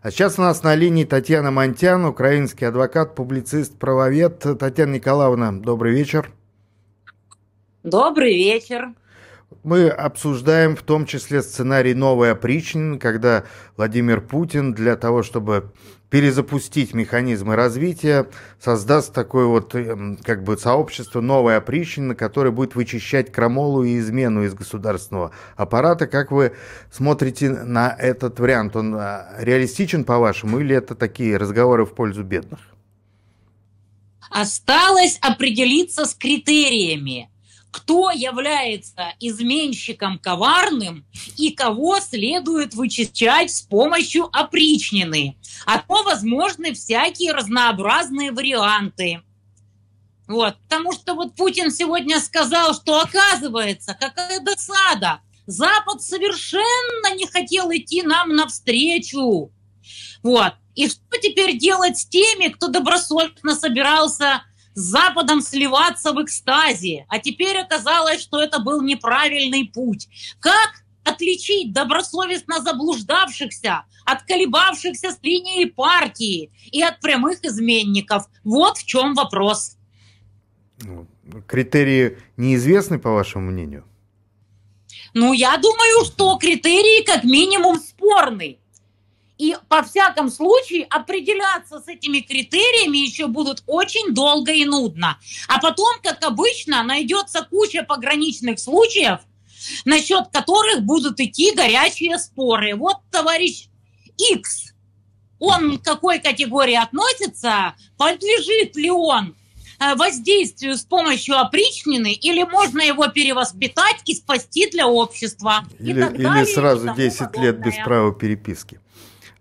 А сейчас у нас на линии Татьяна Монтян, украинский адвокат, публицист, правовед. Татьяна Николаевна, добрый вечер. Добрый вечер. Мы обсуждаем в том числе сценарий «Новый опричнин», когда Владимир Путин для того, чтобы перезапустить механизмы развития, создаст такое вот эм, как бы сообщество новое опричнина, которое будет вычищать крамолу и измену из государственного аппарата. Как вы смотрите на этот вариант? Он а, реалистичен, по-вашему, или это такие разговоры в пользу бедных? Осталось определиться с критериями кто является изменщиком коварным и кого следует вычищать с помощью опричнины. А то возможны всякие разнообразные варианты. Вот, потому что вот Путин сегодня сказал, что оказывается, какая досада. Запад совершенно не хотел идти нам навстречу. Вот. И что теперь делать с теми, кто добросовестно собирался с Западом сливаться в экстазе, а теперь оказалось, что это был неправильный путь. Как отличить добросовестно заблуждавшихся от колебавшихся с линией партии и от прямых изменников? Вот в чем вопрос. Ну, критерии неизвестны, по вашему мнению? Ну, я думаю, что критерии как минимум спорны. И по всяком случаю определяться с этими критериями еще будут очень долго и нудно. А потом, как обычно, найдется куча пограничных случаев, насчет которых будут идти горячие споры. Вот товарищ X, он к какой категории относится, подлежит ли он э, воздействию с помощью опричнины, или можно его перевоспитать и спасти для общества. Или, или сразу 10 подобное. лет без права переписки.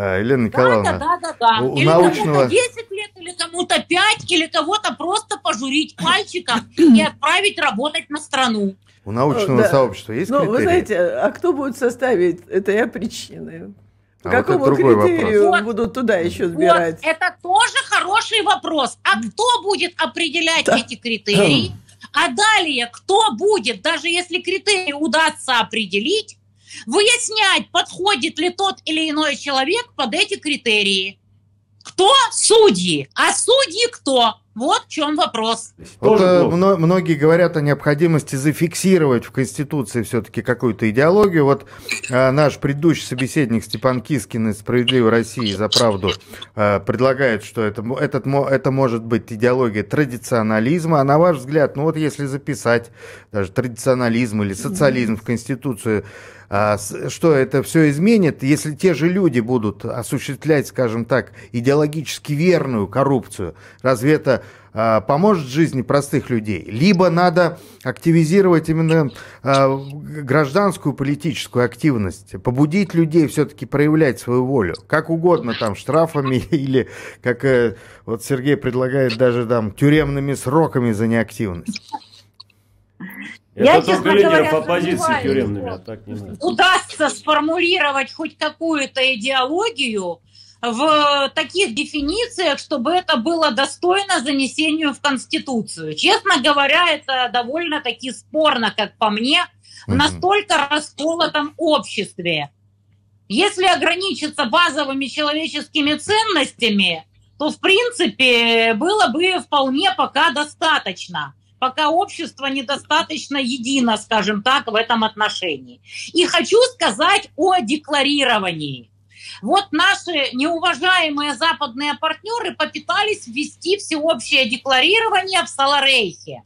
А, Елена Николаевна, да, да, да, да. у или научного... кому-то 10 лет, или кому-то 5, или кого-то просто пожурить пальчиком и отправить работать на страну. У научного да. сообщества есть Ну, критерии? вы знаете, а кто будет составить этой причины? По а какому вот критерию вопрос. будут туда еще сбирать? Вот, это тоже хороший вопрос. А кто будет определять да. эти критерии? А далее, кто будет, даже если критерии удастся определить, выяснять, подходит ли тот или иной человек под эти критерии. Кто судьи? А судьи кто? Вот в чем вопрос. Вот, э, многие говорят о необходимости зафиксировать в Конституции все-таки какую-то идеологию. Вот э, наш предыдущий собеседник Степан Кискин из «Справедливой России за правду» э, предлагает, что это, этот, это может быть идеология традиционализма. А на ваш взгляд, ну вот если записать даже традиционализм или социализм в Конституцию, что это все изменит, если те же люди будут осуществлять, скажем так, идеологически верную коррупцию? Разве это а, поможет жизни простых людей? Либо надо активизировать именно а, гражданскую политическую активность, побудить людей все-таки проявлять свою волю, как угодно, там, штрафами или, как э, вот Сергей предлагает, даже там тюремными сроками за неактивность. Я, Это честно говоря, по позиции тюремными, а так не надо. Удастся сформулировать хоть какую-то идеологию в таких дефинициях, чтобы это было достойно занесению в Конституцию. Честно говоря, это довольно-таки спорно, как по мне, в настолько расколотом обществе. Если ограничиться базовыми человеческими ценностями, то, в принципе, было бы вполне пока достаточно пока общество недостаточно едино, скажем так, в этом отношении. И хочу сказать о декларировании. Вот наши неуважаемые западные партнеры попытались ввести всеобщее декларирование в Саларейхе.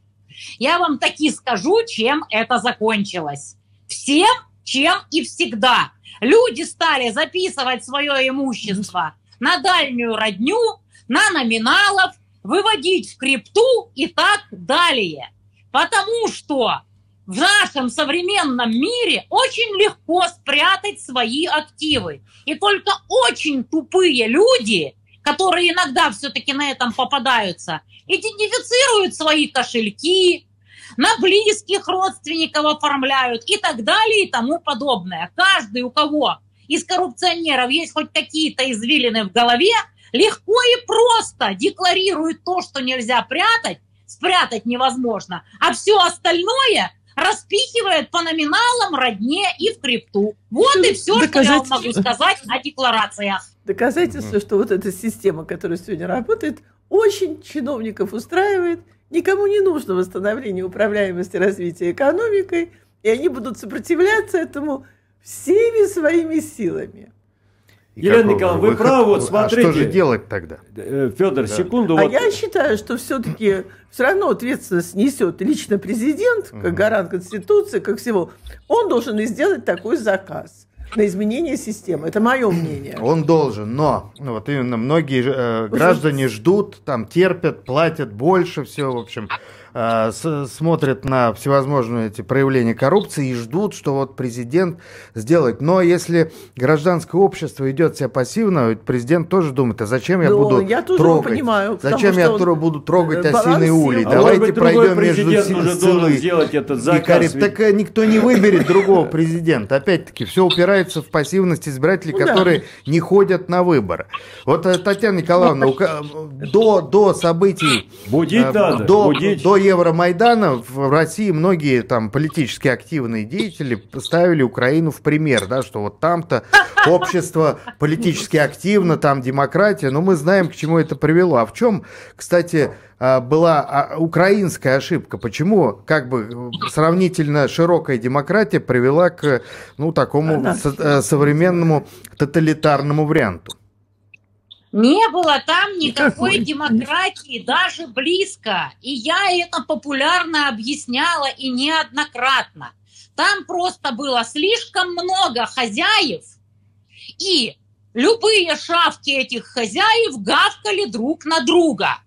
Я вам таки скажу, чем это закончилось. Всем, чем и всегда. Люди стали записывать свое имущество на дальнюю родню, на номиналов, выводить в крипту и так далее. Потому что в нашем современном мире очень легко спрятать свои активы. И только очень тупые люди, которые иногда все-таки на этом попадаются, идентифицируют свои кошельки, на близких родственников оформляют и так далее и тому подобное. Каждый, у кого из коррупционеров есть хоть какие-то извилины в голове, легко и просто декларирует то, что нельзя прятать, спрятать невозможно, а все остальное распихивает по номиналам, родне и в крипту. Вот и все, что я могу сказать о декларациях. доказательство, что вот эта система, которая сегодня работает, очень чиновников устраивает, никому не нужно восстановление управляемости развития экономикой, и они будут сопротивляться этому всеми своими силами. Елена Николаевна, вы правы, вот смотрите. А что же делать тогда? Э, Федор, да. секунду. А вот... я считаю, что все-таки все равно ответственность несет лично президент, как гарант Конституции, как всего. Он должен и сделать такой заказ на изменение системы. Это мое мнение. Он должен, но ну, вот именно многие э, граждане ждут, там терпят, платят больше, все, в общем. Э, смотрят на всевозможные эти проявления коррупции и ждут, что вот президент сделает. Но если гражданское общество идет себя пассивно, ведь президент тоже думает, а зачем я Но буду я тоже трогать? Понимаю, зачем я он... буду трогать осиный улей? А Давайте быть, пройдем между Силой сделать этот заказ. Ведь... Так э, никто не выберет другого президента. Опять-таки, все упирается в пассивность избирателей, ну, которые да. не ходят на выборы. Вот, э, Татьяна Николаевна, до, до событий... Будить надо, до, будить. до Евромайдана в России многие там политически активные деятели ставили Украину в пример, да, что вот там-то общество политически активно, там демократия, но мы знаем, к чему это привело. А в чем, кстати, а, была а, украинская ошибка? Почему как бы сравнительно широкая демократия привела к ну, такому э, современному тоталитарному варианту? Не было там никакой демократии, даже близко. И я это популярно объясняла и неоднократно. Там просто было слишком много хозяев, и любые шавки этих хозяев гавкали друг на друга.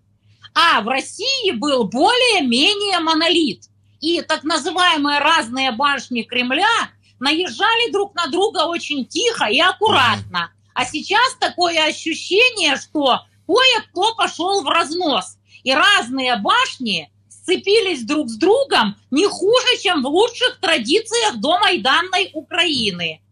А в России был более-менее монолит. И так называемые разные башни Кремля наезжали друг на друга очень тихо и аккуратно. А сейчас такое ощущение, что кое-кто пошел в разнос. И разные башни сцепились друг с другом не хуже, чем в лучших традициях до Майданной Украины.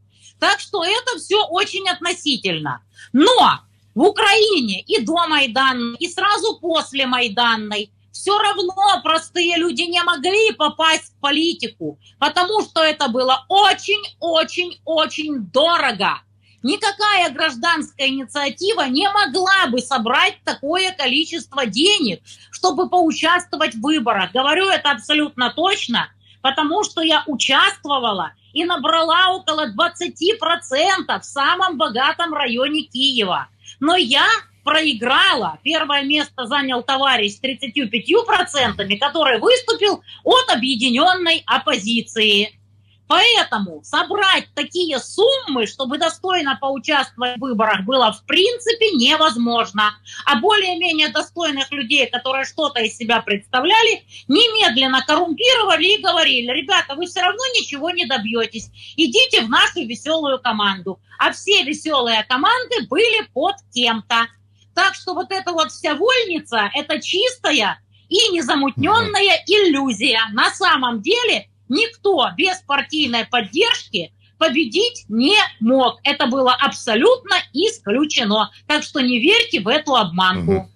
Так что это все очень относительно. Но в Украине и до Майданной, и сразу после Майданной все равно простые люди не могли попасть в политику, потому что это было очень-очень-очень дорого. Никакая гражданская инициатива не могла бы собрать такое количество денег, чтобы поучаствовать в выборах. Говорю это абсолютно точно, потому что я участвовала и набрала около 20% в самом богатом районе Киева. Но я проиграла. Первое место занял товарищ с 35%, который выступил от объединенной оппозиции. Поэтому собрать такие суммы, чтобы достойно поучаствовать в выборах, было в принципе невозможно. А более-менее достойных людей, которые что-то из себя представляли, немедленно коррумпировали и говорили, ребята, вы все равно ничего не добьетесь, идите в нашу веселую команду. А все веселые команды были под кем-то. Так что вот эта вот вся вольница, это чистая и незамутненная иллюзия. На самом деле – никто без партийной поддержки победить не мог. Это было абсолютно исключено. Так что не верьте в эту обманку.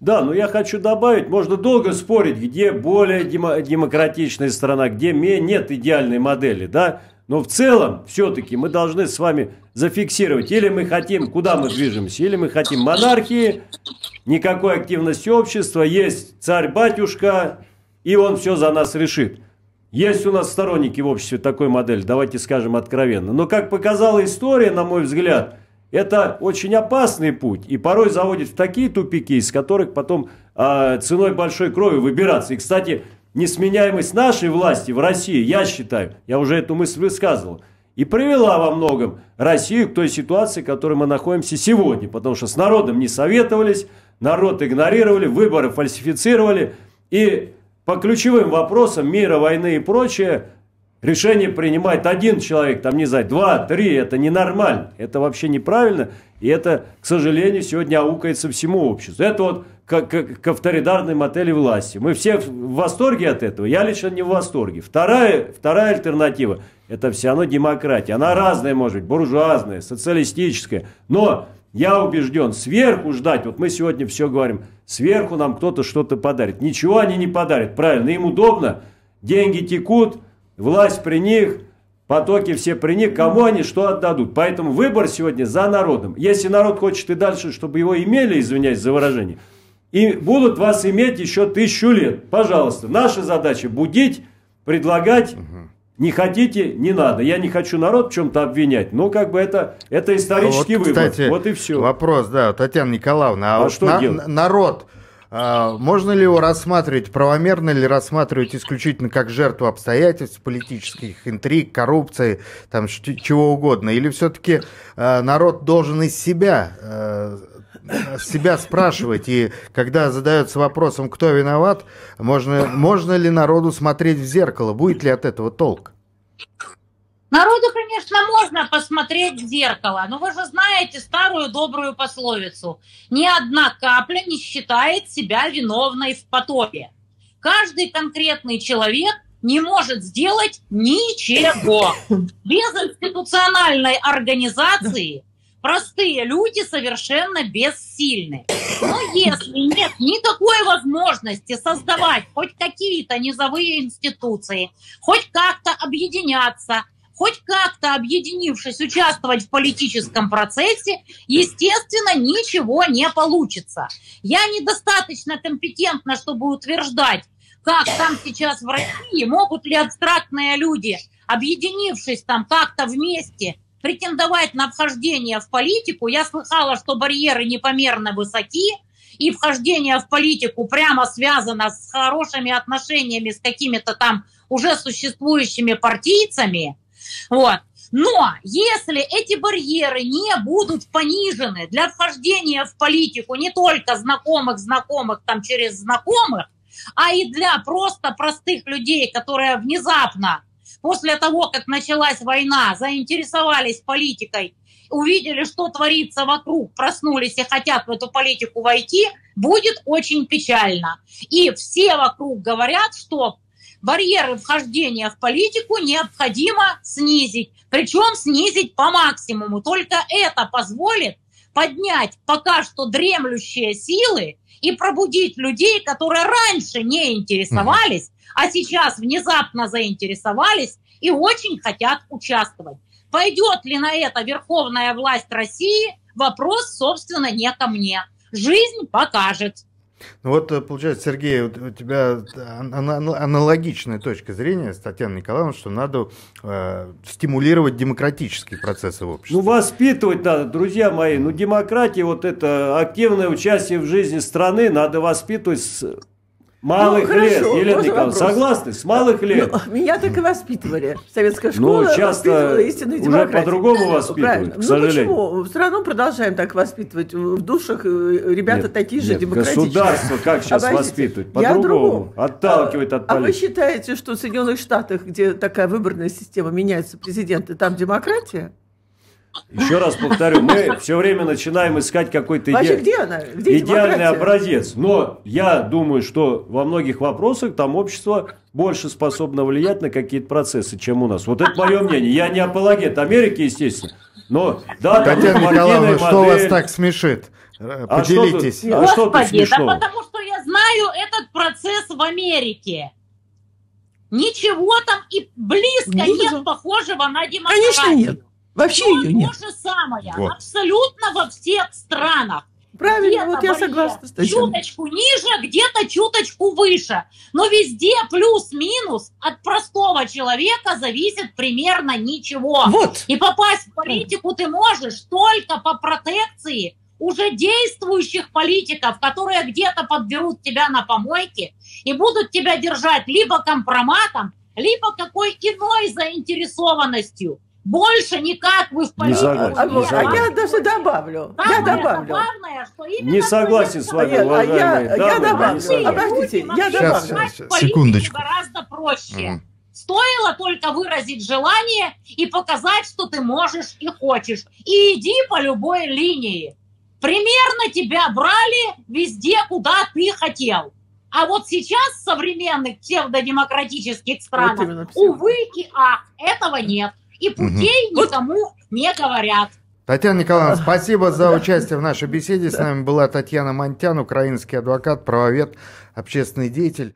Да, но я хочу добавить, можно долго спорить, где более демократичная страна, где нет идеальной модели, да, но в целом все-таки мы должны с вами зафиксировать, или мы хотим, куда мы движемся, или мы хотим монархии, никакой активности общества, есть царь-батюшка, и он все за нас решит. Есть у нас сторонники в обществе такой модели, давайте скажем откровенно. Но, как показала история, на мой взгляд, это очень опасный путь и порой заводит в такие тупики, из которых потом э, ценой большой крови выбираться. И, кстати, несменяемость нашей власти в России, я считаю, я уже эту мысль высказывал, и привела во многом Россию к той ситуации, в которой мы находимся сегодня. Потому что с народом не советовались, народ игнорировали, выборы фальсифицировали. И по ключевым вопросам мира, войны и прочее, решение принимает один человек, там не знаю, два, три, это ненормально, это вообще неправильно, и это, к сожалению, сегодня аукается всему обществу. Это вот к, к, к авторитарной модели власти. Мы все в восторге от этого, я лично не в восторге. Вторая, вторая альтернатива, это все равно демократия. Она разная может быть, буржуазная, социалистическая, но я убежден, сверху ждать, вот мы сегодня все говорим, сверху нам кто-то что-то подарит. Ничего они не подарят, правильно, им удобно, деньги текут, власть при них, потоки все при них, кому они что отдадут. Поэтому выбор сегодня за народом. Если народ хочет и дальше, чтобы его имели, извиняюсь за выражение, и будут вас иметь еще тысячу лет. Пожалуйста, наша задача будить, предлагать. Не хотите, не надо. Я не хочу народ в чем-то обвинять. Но как бы это, это исторический вот, выбор. Кстати, вот и все. Вопрос, да, Татьяна Николаевна. А, а вот что на, делать? народ, а, можно ли его рассматривать, правомерно ли рассматривать исключительно как жертву обстоятельств, политических интриг, коррупции, там чего угодно? Или все-таки а, народ должен из себя а, себя спрашивать, и когда задается вопросом, кто виноват, можно, можно ли народу смотреть в зеркало, будет ли от этого толк? Народу, конечно, можно посмотреть в зеркало, но вы же знаете старую добрую пословицу. Ни одна капля не считает себя виновной в потопе. Каждый конкретный человек не может сделать ничего. Без институциональной организации простые люди совершенно бессильны. Но если нет никакой возможности создавать хоть какие-то низовые институции, хоть как-то объединяться, хоть как-то объединившись, участвовать в политическом процессе, естественно, ничего не получится. Я недостаточно компетентна, чтобы утверждать, как там сейчас в России могут ли абстрактные люди, объединившись там как-то вместе, претендовать на вхождение в политику. Я слыхала, что барьеры непомерно высоки, и вхождение в политику прямо связано с хорошими отношениями с какими-то там уже существующими партийцами. Вот. Но если эти барьеры не будут понижены для вхождения в политику не только знакомых знакомых там через знакомых, а и для просто простых людей, которые внезапно после того, как началась война, заинтересовались политикой, увидели, что творится вокруг, проснулись и хотят в эту политику войти, будет очень печально. И все вокруг говорят, что барьеры вхождения в политику необходимо снизить, причем снизить по максимуму. Только это позволит поднять пока что дремлющие силы и пробудить людей, которые раньше не интересовались, а сейчас внезапно заинтересовались и очень хотят участвовать. Пойдет ли на это верховная власть России, вопрос, собственно, не ко мне. Жизнь покажет. Ну вот, э, получается, Сергей, у тебя аналогичная точка зрения с Татьяной Николаевной, что надо э, стимулировать демократические процессы в обществе. Ну, воспитывать надо, друзья мои. Ну, демократия, вот это активное участие в жизни страны, надо воспитывать с Малых ну, лет, хорошо, Елена Николаевна, согласны? С малых лет. Ну, меня так и воспитывали. Советская школа ну, часто истинную уже по-другому воспитывают, Правильно. к ну, сожалению. Ну почему? Все равно продолжаем так воспитывать. В душах э, ребята нет, такие же нет, демократичные. Государство как сейчас Обойдите. воспитывает? По-другому. Отталкивает а, от политики. А вы считаете, что в Соединенных Штатах, где такая выборная система, меняются президенты, там демократия? Еще раз повторю, мы все время начинаем искать какой-то иде... где она? Где идеальный образец. Но я думаю, что во многих вопросах там общество больше способно влиять на какие-то процессы, чем у нас. Вот это мое мнение. Я не апологет Америки, естественно. Но да, Татьяна Николаевна, что вас так смешит? Поделитесь. А что, а Господи, что да потому что я знаю этот процесс в Америке. Ничего там и близко нет, нет похожего на демократию. Конечно нет. Вообще Но ее нет. То же самое, вот. абсолютно во всех странах. Правильно, вот я согласна с. Чуточку ниже, где-то чуточку выше. Но везде плюс-минус от простого человека зависит примерно ничего. Вот. И попасть в политику ты можешь только по протекции уже действующих политиков, которые где-то подберут тебя на помойке и будут тебя держать либо компроматом, либо какой иной заинтересованностью. Больше никак вы в политику. Не согласен, а, не согласен. а я даже добавлю. Самое я добавлю. Главное, что не согласен с вами, уважаемые а я, я добавлю. Обратите, я добавлю. Сейчас, секундочку. Гораздо проще. Mm. Стоило только выразить желание и показать, что ты можешь и хочешь. И иди по любой линии. Примерно тебя брали везде, куда ты хотел. А вот сейчас в современных псевдодемократических странах, вот увы и ах, этого нет и путей угу. никому не говорят. Татьяна Николаевна, спасибо за участие в нашей беседе. С нами была Татьяна Монтян, украинский адвокат, правовед, общественный деятель.